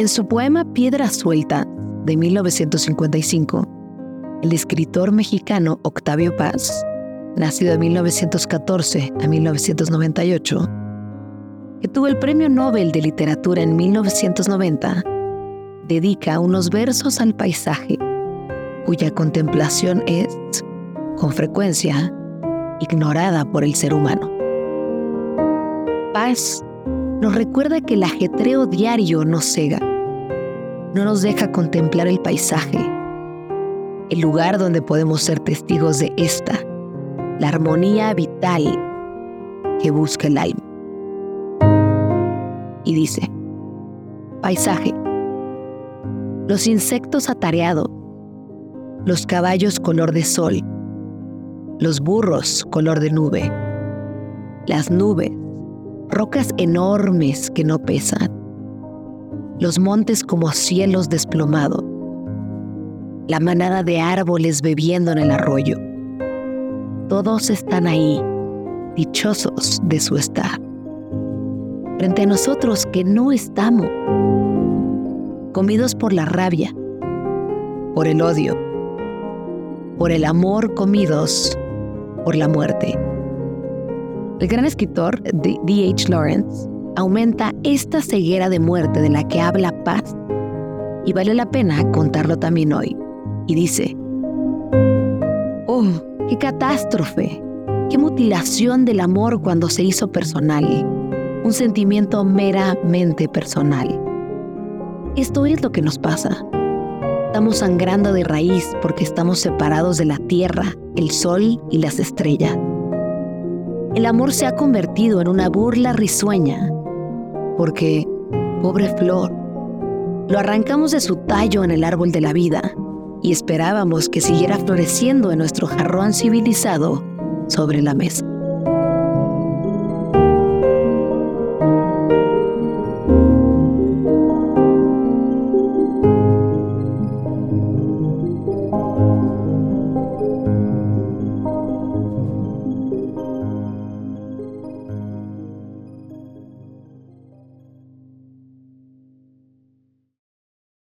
En su poema Piedra Suelta, de 1955, el escritor mexicano Octavio Paz, nacido de 1914 a 1998, que tuvo el Premio Nobel de Literatura en 1990, dedica unos versos al paisaje, cuya contemplación es, con frecuencia, ignorada por el ser humano. Paz nos recuerda que el ajetreo diario nos cega, no nos deja contemplar el paisaje, el lugar donde podemos ser testigos de esta, la armonía vital que busca el alma. Y dice, paisaje, los insectos atareados, los caballos color de sol, los burros color de nube, las nubes, rocas enormes que no pesan, los montes como cielos desplomados, la manada de árboles bebiendo en el arroyo. Todos están ahí, dichosos de su estar. Frente a nosotros que no estamos, comidos por la rabia, por el odio, por el amor comidos por la muerte. El gran escritor D.H. Lawrence aumenta esta ceguera de muerte de la que habla Paz y vale la pena contarlo también hoy. Y dice, oh, qué catástrofe, qué mutilación del amor cuando se hizo personal, un sentimiento meramente personal. Esto es lo que nos pasa. Estamos sangrando de raíz porque estamos separados de la tierra, el sol y las estrellas. El amor se ha convertido en una burla risueña porque, pobre flor, lo arrancamos de su tallo en el árbol de la vida y esperábamos que siguiera floreciendo en nuestro jarrón civilizado sobre la mesa.